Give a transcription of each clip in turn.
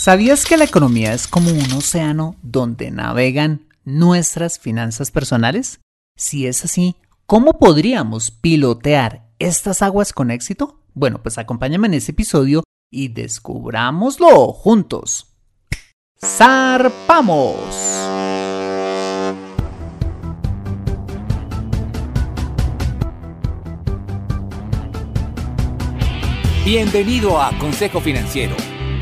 ¿Sabías que la economía es como un océano donde navegan nuestras finanzas personales? Si es así, ¿cómo podríamos pilotear estas aguas con éxito? Bueno, pues acompáñame en este episodio y descubrámoslo juntos. ¡Zarpamos! Bienvenido a Consejo Financiero,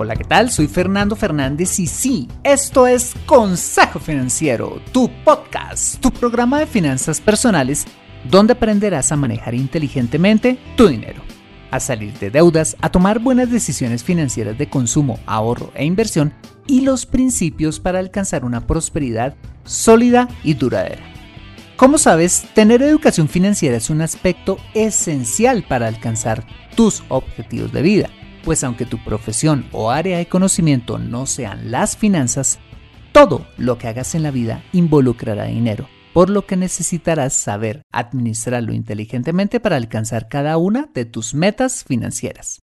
Hola, ¿qué tal? Soy Fernando Fernández y sí, esto es Consejo Financiero, tu podcast, tu programa de finanzas personales donde aprenderás a manejar inteligentemente tu dinero, a salir de deudas, a tomar buenas decisiones financieras de consumo, ahorro e inversión y los principios para alcanzar una prosperidad sólida y duradera. Como sabes, tener educación financiera es un aspecto esencial para alcanzar tus objetivos de vida pues aunque tu profesión o área de conocimiento no sean las finanzas, todo lo que hagas en la vida involucrará dinero, por lo que necesitarás saber administrarlo inteligentemente para alcanzar cada una de tus metas financieras.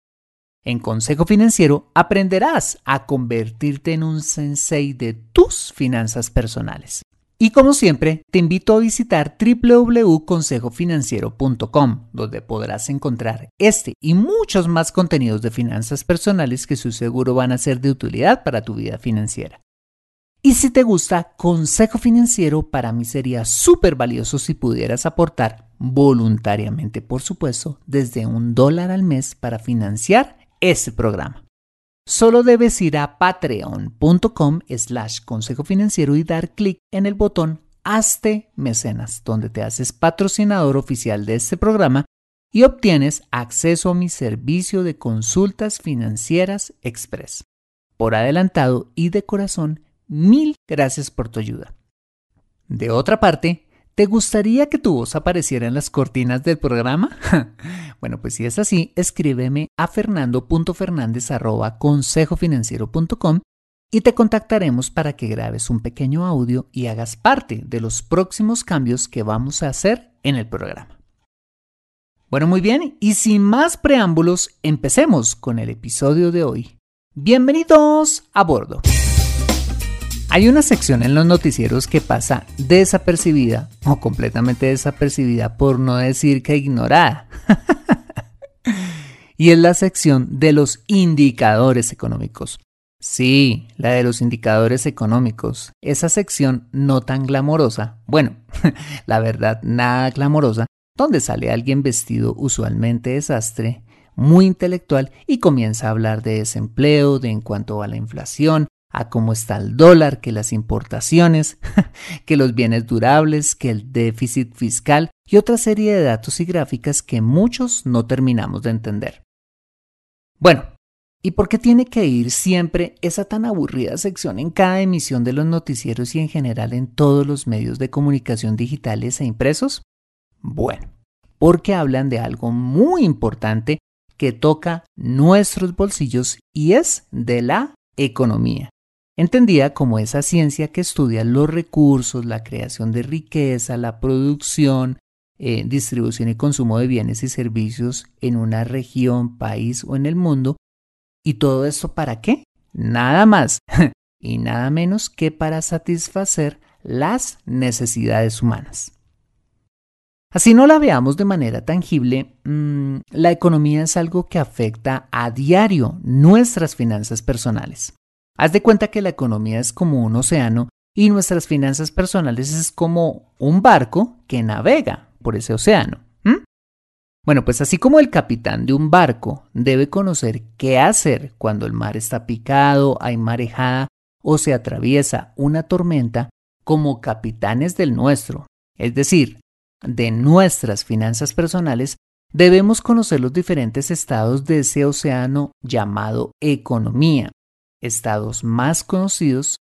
En Consejo Financiero aprenderás a convertirte en un sensei de tus finanzas personales. Y como siempre, te invito a visitar www.consejofinanciero.com, donde podrás encontrar este y muchos más contenidos de finanzas personales que su seguro van a ser de utilidad para tu vida financiera. Y si te gusta Consejo Financiero, para mí sería súper valioso si pudieras aportar voluntariamente, por supuesto, desde un dólar al mes para financiar este programa. Solo debes ir a patreon.com slash consejo financiero y dar clic en el botón Hazte Mecenas, donde te haces patrocinador oficial de este programa y obtienes acceso a mi servicio de consultas financieras express. Por adelantado y de corazón, mil gracias por tu ayuda. De otra parte, ¿Te gustaría que tu voz apareciera en las cortinas del programa? bueno, pues si es así, escríbeme a fernando.fernández.consejofinanciero.com y te contactaremos para que grabes un pequeño audio y hagas parte de los próximos cambios que vamos a hacer en el programa. Bueno, muy bien, y sin más preámbulos, empecemos con el episodio de hoy. Bienvenidos a bordo. Hay una sección en los noticieros que pasa desapercibida o completamente desapercibida por no decir que ignorada. y es la sección de los indicadores económicos. Sí, la de los indicadores económicos. Esa sección no tan glamorosa, bueno, la verdad nada glamorosa, donde sale alguien vestido usualmente desastre, muy intelectual y comienza a hablar de desempleo, de en cuanto a la inflación, a cómo está el dólar, que las importaciones, que los bienes durables, que el déficit fiscal y otra serie de datos y gráficas que muchos no terminamos de entender. Bueno, ¿y por qué tiene que ir siempre esa tan aburrida sección en cada emisión de los noticieros y en general en todos los medios de comunicación digitales e impresos? Bueno, porque hablan de algo muy importante que toca nuestros bolsillos y es de la economía entendida como esa ciencia que estudia los recursos, la creación de riqueza, la producción, eh, distribución y consumo de bienes y servicios en una región, país o en el mundo. ¿Y todo esto para qué? Nada más y nada menos que para satisfacer las necesidades humanas. Así no la veamos de manera tangible, mm, la economía es algo que afecta a diario nuestras finanzas personales. Haz de cuenta que la economía es como un océano y nuestras finanzas personales es como un barco que navega por ese océano. Bueno, pues así como el capitán de un barco debe conocer qué hacer cuando el mar está picado, hay marejada o se atraviesa una tormenta, como capitanes del nuestro, es decir, de nuestras finanzas personales, debemos conocer los diferentes estados de ese océano llamado economía, estados más conocidos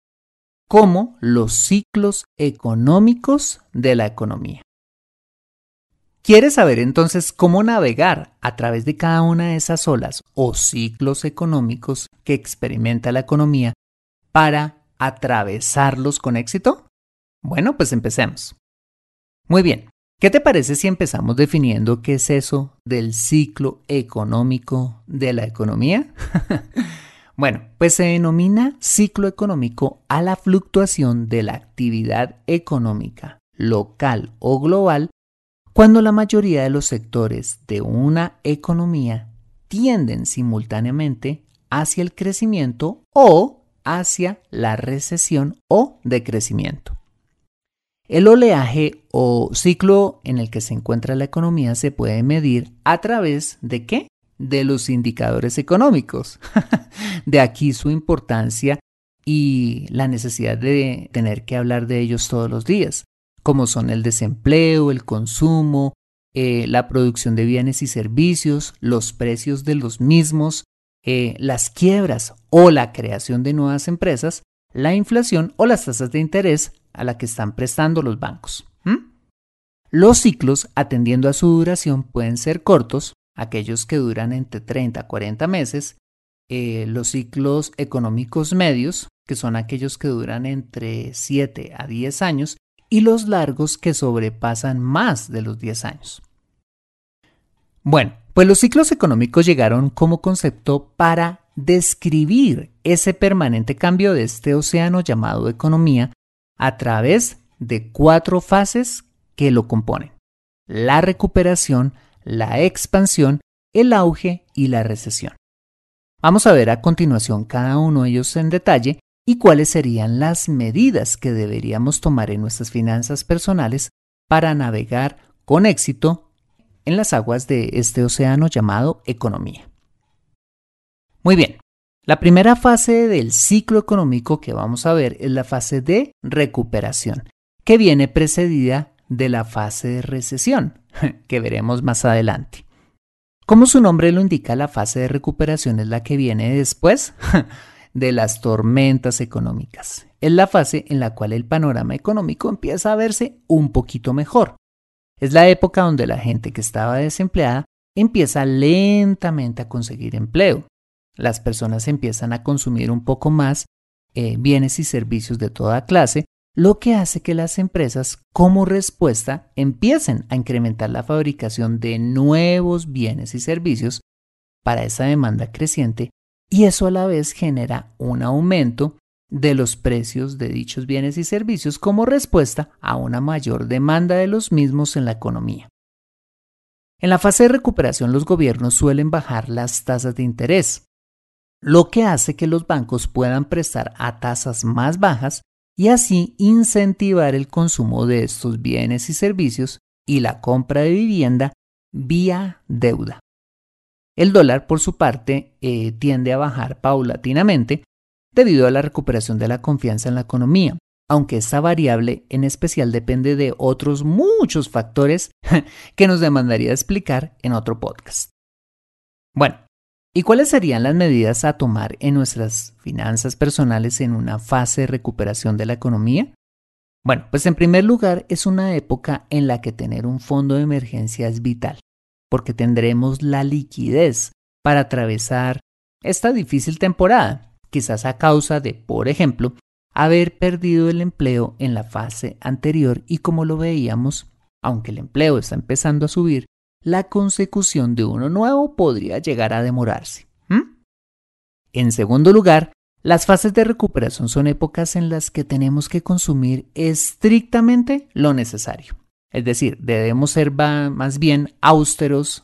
como los ciclos económicos de la economía. ¿Quieres saber entonces cómo navegar a través de cada una de esas olas o ciclos económicos que experimenta la economía para atravesarlos con éxito? Bueno, pues empecemos. Muy bien, ¿qué te parece si empezamos definiendo qué es eso del ciclo económico de la economía? bueno, pues se denomina ciclo económico a la fluctuación de la actividad económica local o global cuando la mayoría de los sectores de una economía tienden simultáneamente hacia el crecimiento o hacia la recesión o decrecimiento. El oleaje o ciclo en el que se encuentra la economía se puede medir a través de qué? De los indicadores económicos. de aquí su importancia y la necesidad de tener que hablar de ellos todos los días como son el desempleo, el consumo, eh, la producción de bienes y servicios, los precios de los mismos, eh, las quiebras o la creación de nuevas empresas, la inflación o las tasas de interés a la que están prestando los bancos. Los ciclos, atendiendo a su duración, pueden ser cortos, aquellos que duran entre 30 a 40 meses, eh, los ciclos económicos medios, que son aquellos que duran entre 7 a 10 años, y los largos que sobrepasan más de los 10 años. Bueno, pues los ciclos económicos llegaron como concepto para describir ese permanente cambio de este océano llamado economía a través de cuatro fases que lo componen. La recuperación, la expansión, el auge y la recesión. Vamos a ver a continuación cada uno de ellos en detalle y cuáles serían las medidas que deberíamos tomar en nuestras finanzas personales para navegar con éxito en las aguas de este océano llamado economía. Muy bien, la primera fase del ciclo económico que vamos a ver es la fase de recuperación, que viene precedida de la fase de recesión, que veremos más adelante. Como su nombre lo indica, la fase de recuperación es la que viene después de las tormentas económicas. Es la fase en la cual el panorama económico empieza a verse un poquito mejor. Es la época donde la gente que estaba desempleada empieza lentamente a conseguir empleo. Las personas empiezan a consumir un poco más eh, bienes y servicios de toda clase, lo que hace que las empresas como respuesta empiecen a incrementar la fabricación de nuevos bienes y servicios para esa demanda creciente y eso a la vez genera un aumento de los precios de dichos bienes y servicios como respuesta a una mayor demanda de los mismos en la economía. En la fase de recuperación los gobiernos suelen bajar las tasas de interés, lo que hace que los bancos puedan prestar a tasas más bajas y así incentivar el consumo de estos bienes y servicios y la compra de vivienda vía deuda. El dólar, por su parte, eh, tiende a bajar paulatinamente debido a la recuperación de la confianza en la economía, aunque esta variable en especial depende de otros muchos factores que nos demandaría explicar en otro podcast. Bueno, ¿y cuáles serían las medidas a tomar en nuestras finanzas personales en una fase de recuperación de la economía? Bueno, pues en primer lugar es una época en la que tener un fondo de emergencia es vital porque tendremos la liquidez para atravesar esta difícil temporada, quizás a causa de, por ejemplo, haber perdido el empleo en la fase anterior y como lo veíamos, aunque el empleo está empezando a subir, la consecución de uno nuevo podría llegar a demorarse. En segundo lugar, las fases de recuperación son épocas en las que tenemos que consumir estrictamente lo necesario. Es decir, debemos ser más bien austeros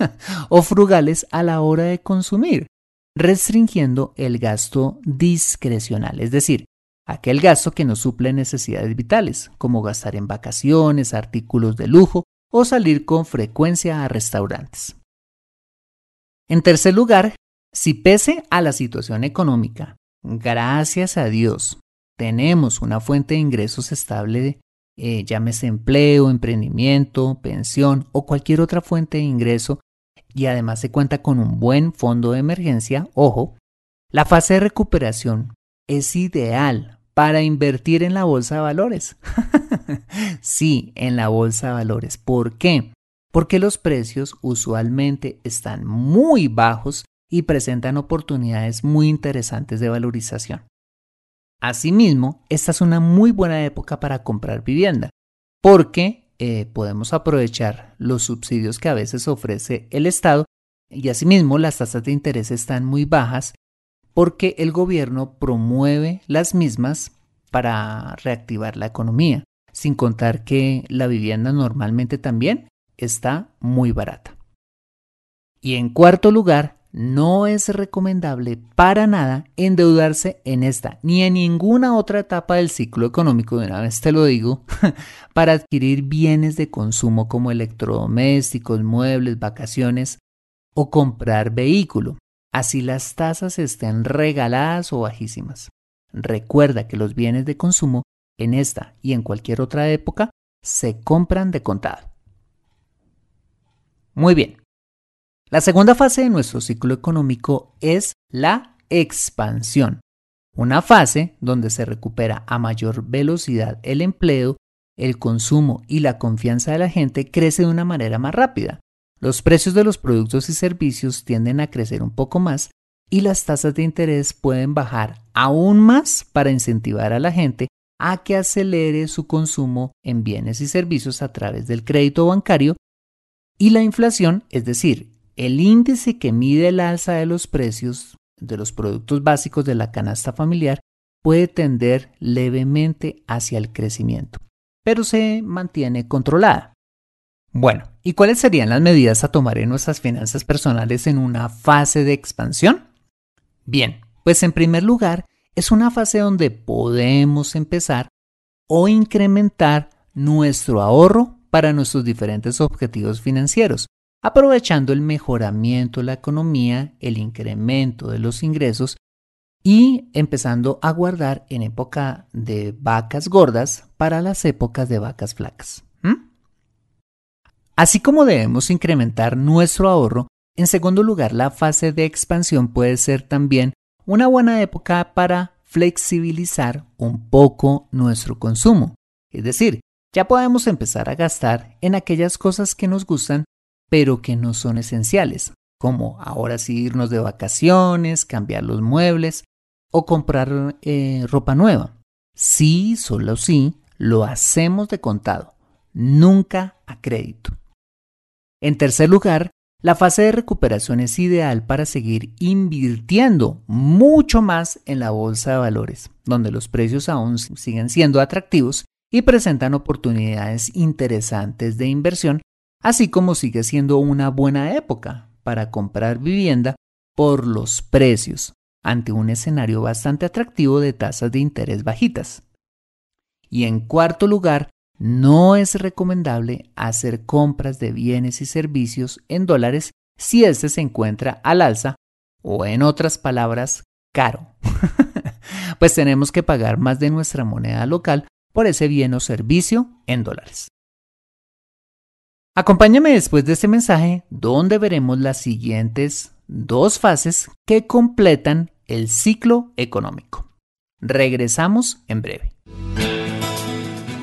o frugales a la hora de consumir, restringiendo el gasto discrecional, es decir, aquel gasto que no suple necesidades vitales, como gastar en vacaciones, artículos de lujo o salir con frecuencia a restaurantes. En tercer lugar, si pese a la situación económica, gracias a Dios, tenemos una fuente de ingresos estable eh, llámese empleo, emprendimiento, pensión o cualquier otra fuente de ingreso, y además se cuenta con un buen fondo de emergencia, ojo, la fase de recuperación es ideal para invertir en la bolsa de valores. sí, en la bolsa de valores. ¿Por qué? Porque los precios usualmente están muy bajos y presentan oportunidades muy interesantes de valorización. Asimismo, esta es una muy buena época para comprar vivienda, porque eh, podemos aprovechar los subsidios que a veces ofrece el Estado y asimismo las tasas de interés están muy bajas porque el gobierno promueve las mismas para reactivar la economía, sin contar que la vivienda normalmente también está muy barata. Y en cuarto lugar, no es recomendable para nada endeudarse en esta ni en ninguna otra etapa del ciclo económico, de una vez te lo digo, para adquirir bienes de consumo como electrodomésticos, muebles, vacaciones o comprar vehículo, así las tasas estén regaladas o bajísimas. Recuerda que los bienes de consumo en esta y en cualquier otra época se compran de contado. Muy bien. La segunda fase de nuestro ciclo económico es la expansión, una fase donde se recupera a mayor velocidad el empleo, el consumo y la confianza de la gente crece de una manera más rápida. Los precios de los productos y servicios tienden a crecer un poco más y las tasas de interés pueden bajar aún más para incentivar a la gente a que acelere su consumo en bienes y servicios a través del crédito bancario y la inflación, es decir, el índice que mide el alza de los precios de los productos básicos de la canasta familiar puede tender levemente hacia el crecimiento, pero se mantiene controlada. Bueno, ¿y cuáles serían las medidas a tomar en nuestras finanzas personales en una fase de expansión? Bien, pues en primer lugar, es una fase donde podemos empezar o incrementar nuestro ahorro para nuestros diferentes objetivos financieros, aprovechando el mejoramiento de la economía, el incremento de los ingresos y empezando a guardar en época de vacas gordas para las épocas de vacas flacas. Así como debemos incrementar nuestro ahorro, en segundo lugar, la fase de expansión puede ser también una buena época para flexibilizar un poco nuestro consumo. Es decir, ya podemos empezar a gastar en aquellas cosas que nos gustan, pero que no son esenciales, como ahora sí irnos de vacaciones, cambiar los muebles o comprar eh, ropa nueva. Sí, solo sí, lo hacemos de contado, nunca a crédito. En tercer lugar, la fase de recuperación es ideal para seguir invirtiendo mucho más en la bolsa de valores, donde los precios aún siguen siendo atractivos y presentan oportunidades interesantes de inversión, así como sigue siendo una buena época para comprar vivienda por los precios, ante un escenario bastante atractivo de tasas de interés bajitas. Y en cuarto lugar, no es recomendable hacer compras de bienes y servicios en dólares si éste se encuentra al alza o en otras palabras, caro. pues tenemos que pagar más de nuestra moneda local por ese bien o servicio en dólares. Acompáñame después de este mensaje donde veremos las siguientes dos fases que completan el ciclo económico. Regresamos en breve.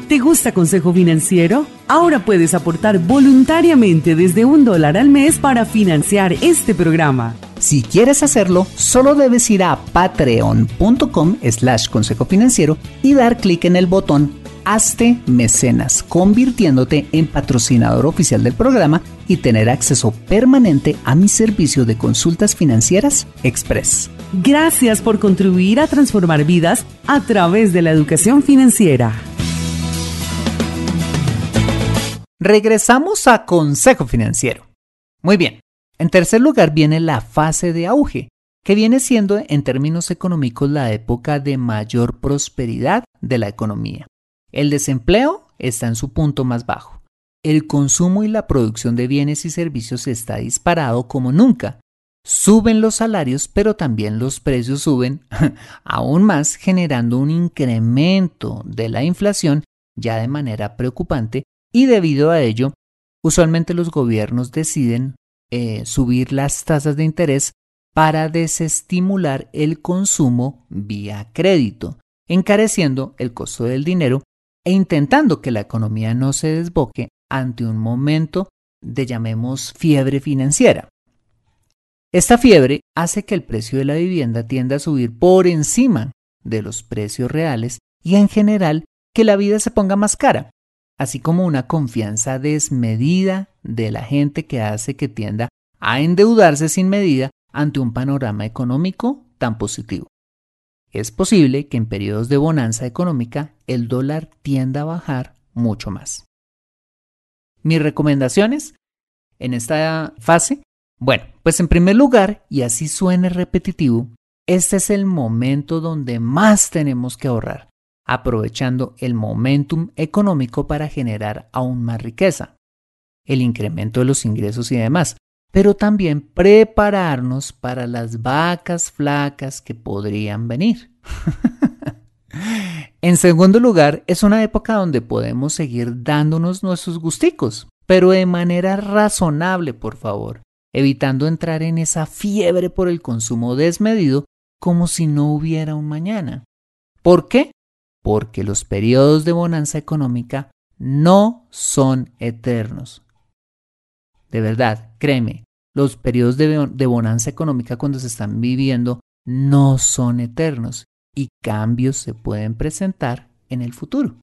¿Te gusta Consejo Financiero? Ahora puedes aportar voluntariamente desde un dólar al mes para financiar este programa. Si quieres hacerlo, solo debes ir a patreon.com slash consejo financiero y dar clic en el botón Hazte Mecenas, convirtiéndote en patrocinador oficial del programa y tener acceso permanente a mi servicio de consultas financieras Express. Gracias por contribuir a transformar vidas a través de la educación financiera. Regresamos a Consejo Financiero. Muy bien. En tercer lugar viene la fase de auge, que viene siendo en términos económicos la época de mayor prosperidad de la economía. El desempleo está en su punto más bajo. El consumo y la producción de bienes y servicios está disparado como nunca. Suben los salarios, pero también los precios suben aún más, generando un incremento de la inflación ya de manera preocupante y debido a ello, usualmente los gobiernos deciden eh, subir las tasas de interés para desestimular el consumo vía crédito, encareciendo el costo del dinero e intentando que la economía no se desboque ante un momento de llamemos fiebre financiera. Esta fiebre hace que el precio de la vivienda tienda a subir por encima de los precios reales y en general que la vida se ponga más cara, así como una confianza desmedida de la gente que hace que tienda a endeudarse sin medida ante un panorama económico tan positivo. Es posible que en periodos de bonanza económica el dólar tienda a bajar mucho más. Mis recomendaciones en esta fase, bueno, pues en primer lugar, y así suene repetitivo, este es el momento donde más tenemos que ahorrar, aprovechando el momentum económico para generar aún más riqueza, el incremento de los ingresos y demás, pero también prepararnos para las vacas flacas que podrían venir. en segundo lugar, es una época donde podemos seguir dándonos nuestros gusticos, pero de manera razonable, por favor, evitando entrar en esa fiebre por el consumo desmedido como si no hubiera un mañana. ¿Por qué? Porque los periodos de bonanza económica no son eternos. De verdad, créeme, los periodos de, bonanza económica cuando se están viviendo no son eternos y cambios se pueden presentar en el futuro.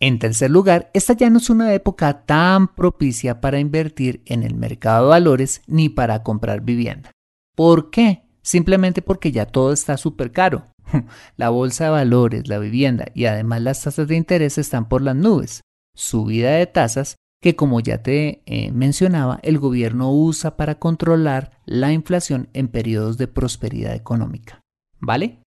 En tercer lugar, esta ya no es una época tan propicia para invertir en el mercado de valores ni para comprar vivienda. ¿Por qué? Simplemente porque ya todo está súper caro. La bolsa de valores, la vivienda y además las tasas de interés están por las nubes. Subida de tasas que como ya te eh, mencionaba, el gobierno usa para controlar la inflación en periodos de prosperidad económica. ¿Vale?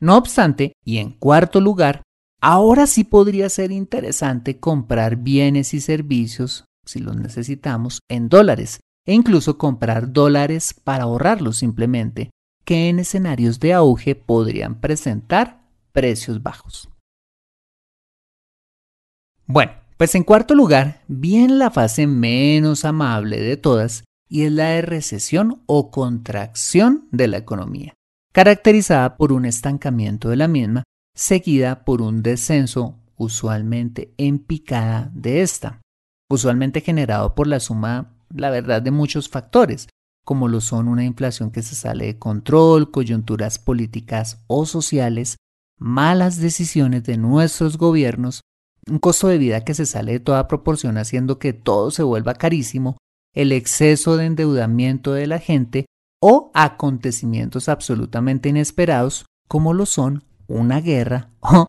No obstante, y en cuarto lugar, ahora sí podría ser interesante comprar bienes y servicios, si los necesitamos, en dólares, e incluso comprar dólares para ahorrarlos simplemente, que en escenarios de auge podrían presentar precios bajos. Bueno, pues en cuarto lugar, viene la fase menos amable de todas y es la de recesión o contracción de la economía, caracterizada por un estancamiento de la misma, seguida por un descenso usualmente en picada de esta, usualmente generado por la suma, la verdad, de muchos factores, como lo son una inflación que se sale de control, coyunturas políticas o sociales, malas decisiones de nuestros gobiernos un costo de vida que se sale de toda proporción haciendo que todo se vuelva carísimo, el exceso de endeudamiento de la gente o acontecimientos absolutamente inesperados como lo son una guerra o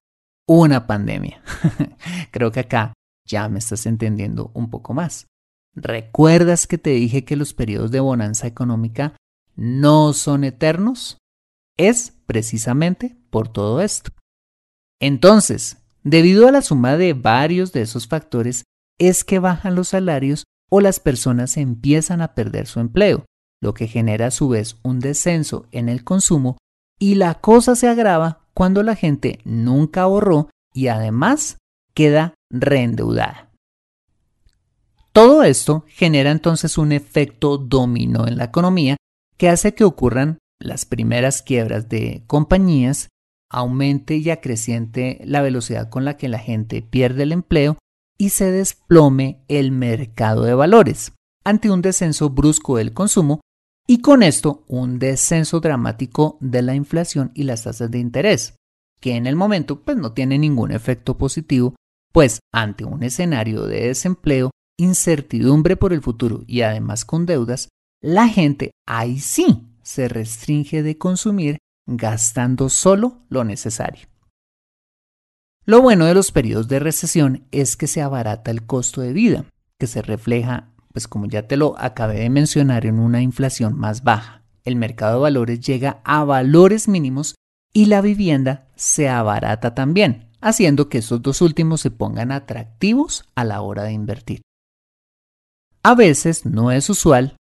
una pandemia. Creo que acá ya me estás entendiendo un poco más. ¿Recuerdas que te dije que los periodos de bonanza económica no son eternos? Es precisamente por todo esto. Entonces, Debido a la suma de varios de esos factores es que bajan los salarios o las personas empiezan a perder su empleo, lo que genera a su vez un descenso en el consumo y la cosa se agrava cuando la gente nunca ahorró y además queda reendeudada. Todo esto genera entonces un efecto dominó en la economía que hace que ocurran las primeras quiebras de compañías aumente y acreciente la velocidad con la que la gente pierde el empleo y se desplome el mercado de valores ante un descenso brusco del consumo y con esto un descenso dramático de la inflación y las tasas de interés, que en el momento pues no tiene ningún efecto positivo, pues ante un escenario de desempleo, incertidumbre por el futuro y además con deudas, la gente ahí sí se restringe de consumir gastando solo lo necesario. Lo bueno de los periodos de recesión es que se abarata el costo de vida, que se refleja, pues como ya te lo acabé de mencionar, en una inflación más baja. El mercado de valores llega a valores mínimos y la vivienda se abarata también, haciendo que esos dos últimos se pongan atractivos a la hora de invertir. A veces no es usual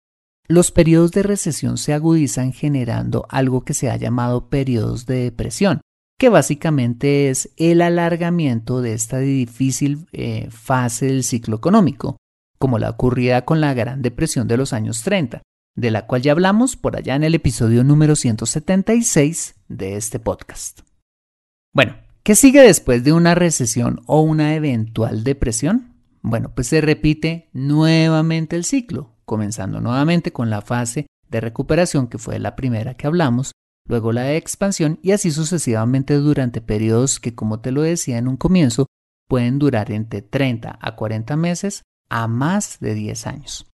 los periodos de recesión se agudizan generando algo que se ha llamado periodos de depresión, que básicamente es el alargamiento de esta difícil eh, fase del ciclo económico, como la ocurrida con la Gran Depresión de los años 30, de la cual ya hablamos por allá en el episodio número 176 de este podcast. Bueno, ¿qué sigue después de una recesión o una eventual depresión? Bueno, pues se repite nuevamente el ciclo, comenzando nuevamente con la fase de recuperación que fue la primera que hablamos, luego la de expansión y así sucesivamente durante periodos que, como te lo decía en un comienzo, pueden durar entre 30 a 40 meses a más de 10 años.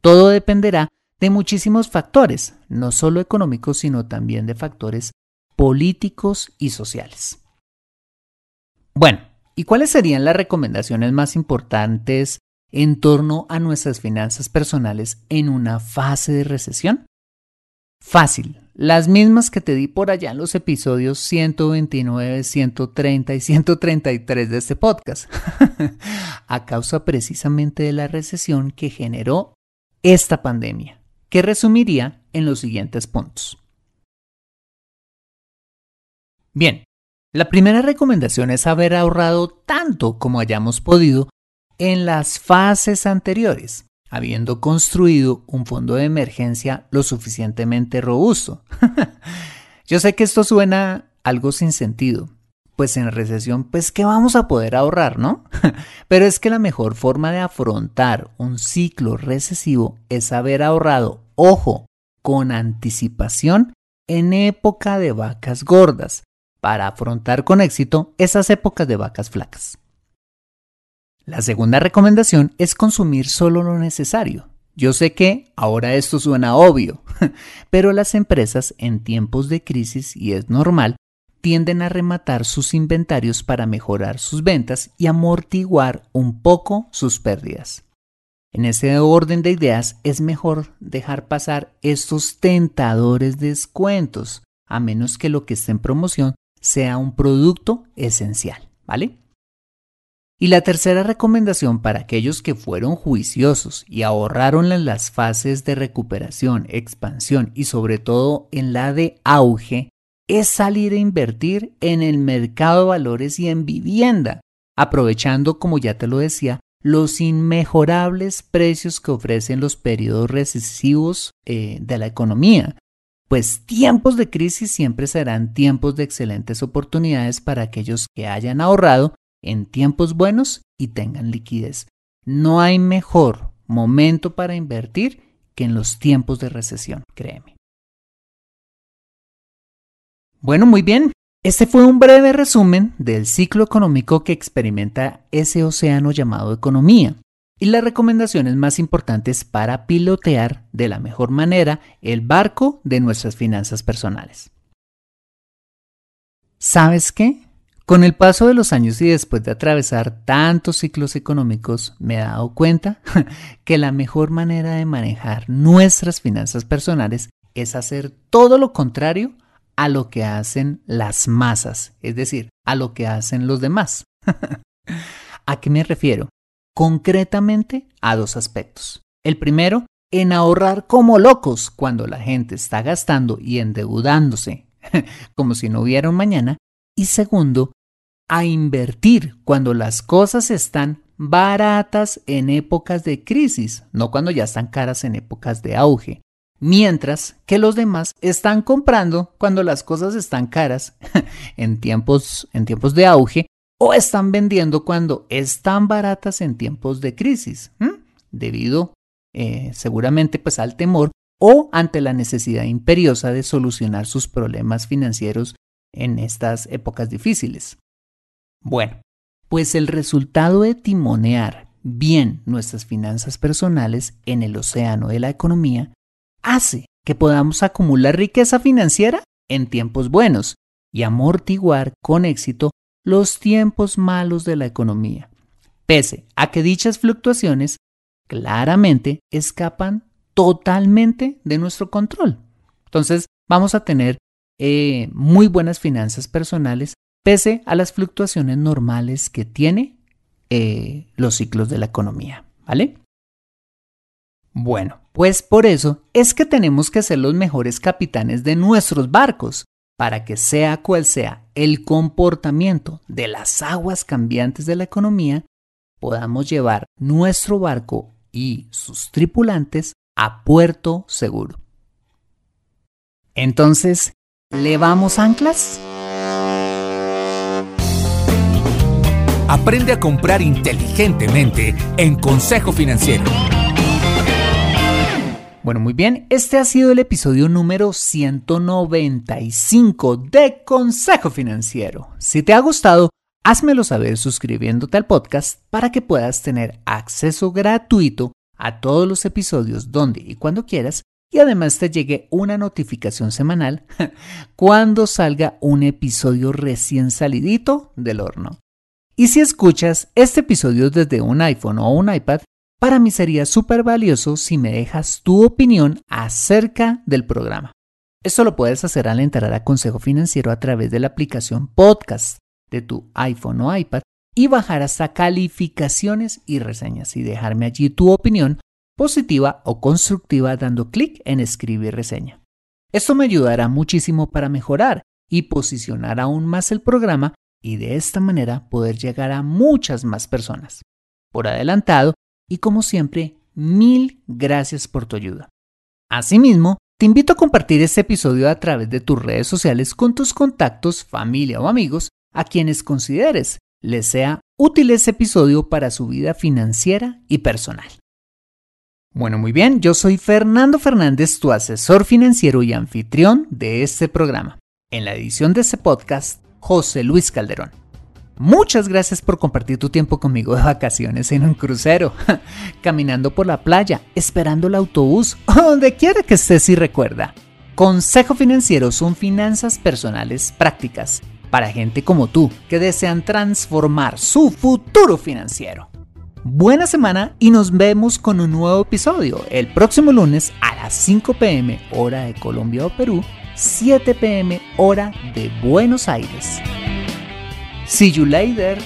Todo dependerá de muchísimos factores, no solo económicos, sino también de factores políticos y sociales. Bueno, ¿y cuáles serían las recomendaciones más importantes en torno a nuestras finanzas personales en una fase de recesión? Fácil, las mismas que te di por allá en los episodios 129, 130 y 133 de este podcast, a causa precisamente de la recesión que generó esta pandemia, que resumiría en los siguientes puntos. Bien, la primera recomendación es haber ahorrado tanto como hayamos podido en las fases anteriores habiendo construido un fondo de emergencia lo suficientemente robusto. Yo sé que esto suena algo sin sentido, pues en recesión, pues ¿qué vamos a poder ahorrar, no? Pero es que la mejor forma de afrontar un ciclo recesivo es haber ahorrado, ojo, con anticipación en época de vacas gordas, para afrontar con éxito esas épocas de vacas flacas. La segunda recomendación es consumir solo lo necesario. Yo sé que ahora esto suena obvio, pero las empresas en tiempos de crisis, y es normal, tienden a rematar sus inventarios para mejorar sus ventas y amortiguar un poco sus pérdidas. En ese orden de ideas es mejor dejar pasar estos tentadores descuentos, a menos que lo que esté en promoción sea un producto esencial, ¿vale? Y la tercera recomendación para aquellos que fueron juiciosos y ahorraron en las fases de recuperación, expansión y sobre todo en la de auge es salir a invertir en el mercado de valores y en vivienda, aprovechando, como ya te lo decía, los inmejorables precios que ofrecen los periodos recesivos eh, de la economía. Pues tiempos de crisis siempre serán tiempos de excelentes oportunidades para aquellos que hayan ahorrado en tiempos buenos y tengan liquidez. No hay mejor momento para invertir que en los tiempos de recesión, créeme. Bueno, muy bien. Este fue un breve resumen del ciclo económico que experimenta ese océano llamado economía y las recomendaciones más importantes para pilotear de la mejor manera el barco de nuestras finanzas personales. ¿Sabes qué? Con el paso de los años y después de atravesar tantos ciclos económicos, me he dado cuenta que la mejor manera de manejar nuestras finanzas personales es hacer todo lo contrario a lo que hacen las masas, es decir, a lo que hacen los demás. ¿A qué me refiero? Concretamente a dos aspectos. El primero, en ahorrar como locos cuando la gente está gastando y endeudándose como si no hubiera un mañana. Y segundo, a invertir cuando las cosas están baratas en épocas de crisis, no cuando ya están caras en épocas de auge. Mientras que los demás están comprando cuando las cosas están caras en tiempos, en tiempos de auge o están vendiendo cuando están baratas en tiempos de crisis, debido eh, seguramente pues al temor o ante la necesidad imperiosa de solucionar sus problemas financieros en estas épocas difíciles. Bueno, pues el resultado de timonear bien nuestras finanzas personales en el océano de la economía hace que podamos acumular riqueza financiera en tiempos buenos y amortiguar con éxito los tiempos malos de la economía, pese a que dichas fluctuaciones claramente escapan totalmente de nuestro control. Entonces vamos a tener eh, muy buenas finanzas personales pese a las fluctuaciones normales que tiene eh, los ciclos de la economía, ¿vale? Bueno, pues por eso es que tenemos que ser los mejores capitanes de nuestros barcos, para que sea cual sea el comportamiento de las aguas cambiantes de la economía, podamos llevar nuestro barco y sus tripulantes a puerto seguro. Entonces, ¿levamos anclas? Aprende a comprar inteligentemente en Consejo Financiero. Bueno, muy bien, este ha sido el episodio número 195 de Consejo Financiero. Si te ha gustado, házmelo saber suscribiéndote al podcast para que puedas tener acceso gratuito a todos los episodios donde y cuando quieras y además te llegue una notificación semanal cuando salga un episodio recién salidito del horno. Y si escuchas este episodio desde un iPhone o un iPad, para mí sería súper valioso si me dejas tu opinión acerca del programa. Esto lo puedes hacer al entrar a Consejo Financiero a través de la aplicación Podcast de tu iPhone o iPad y bajar hasta calificaciones y reseñas y dejarme allí tu opinión positiva o constructiva dando clic en escribir reseña. Esto me ayudará muchísimo para mejorar y posicionar aún más el programa y de esta manera poder llegar a muchas más personas. Por adelantado, y como siempre, mil gracias por tu ayuda. Asimismo, te invito a compartir este episodio a través de tus redes sociales con tus contactos, familia o amigos a quienes consideres les sea útil este episodio para su vida financiera y personal. Bueno, muy bien, yo soy Fernando Fernández, tu asesor financiero y anfitrión de este programa. En la edición de este podcast, José Luis Calderón. Muchas gracias por compartir tu tiempo conmigo de vacaciones en un crucero, caminando por la playa, esperando el autobús o donde quiera que estés y recuerda. Consejo Financiero son finanzas personales prácticas para gente como tú que desean transformar su futuro financiero. Buena semana y nos vemos con un nuevo episodio el próximo lunes a las 5 pm hora de Colombia o Perú, 7 pm hora de Buenos Aires. See you later.